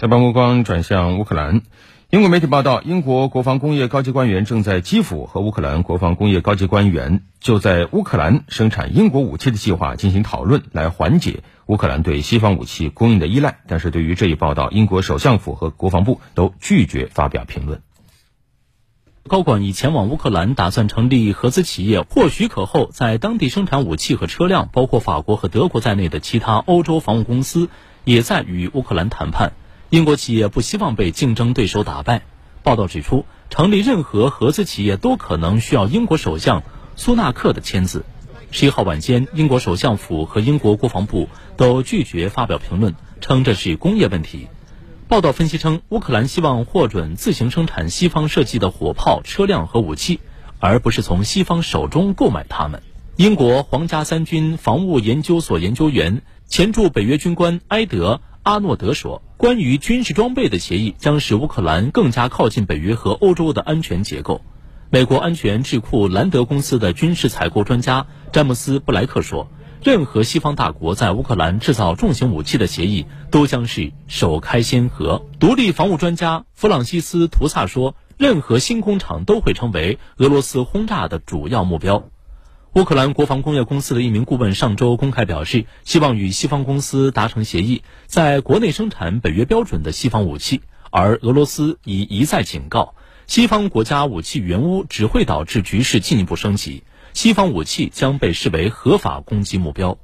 下把目光转向乌克兰。英国媒体报道，英国国防工业高级官员正在基辅和乌克兰国防工业高级官员就在乌克兰生产英国武器的计划进行讨论，来缓解乌克兰对西方武器供应的依赖。但是对于这一报道，英国首相府和国防部都拒绝发表评论。高管已前往乌克兰，打算成立合资企业，获许可后在当地生产武器和车辆。包括法国和德国在内的其他欧洲防务公司也在与乌克兰谈判。英国企业不希望被竞争对手打败。报道指出，成立任何合资企业都可能需要英国首相苏纳克的签字。十一号晚间，英国首相府和英国国防部都拒绝发表评论，称这是工业问题。报道分析称，乌克兰希望获准自行生产西方设计的火炮、车辆和武器，而不是从西方手中购买它们。英国皇家三军防务研究所研究员、前驻北约军官埃德。阿诺德说：“关于军事装备的协议将使乌克兰更加靠近北约和欧洲的安全结构。”美国安全智库兰德公司的军事采购专家詹姆斯·布莱克说：“任何西方大国在乌克兰制造重型武器的协议都将是首开先河。”独立防务专家弗朗西斯·图萨说：“任何新工厂都会成为俄罗斯轰炸的主要目标。”乌克兰国防工业公司的一名顾问上周公开表示，希望与西方公司达成协议，在国内生产北约标准的西方武器。而俄罗斯已一再警告，西方国家武器援乌只会导致局势进一步升级，西方武器将被视为合法攻击目标。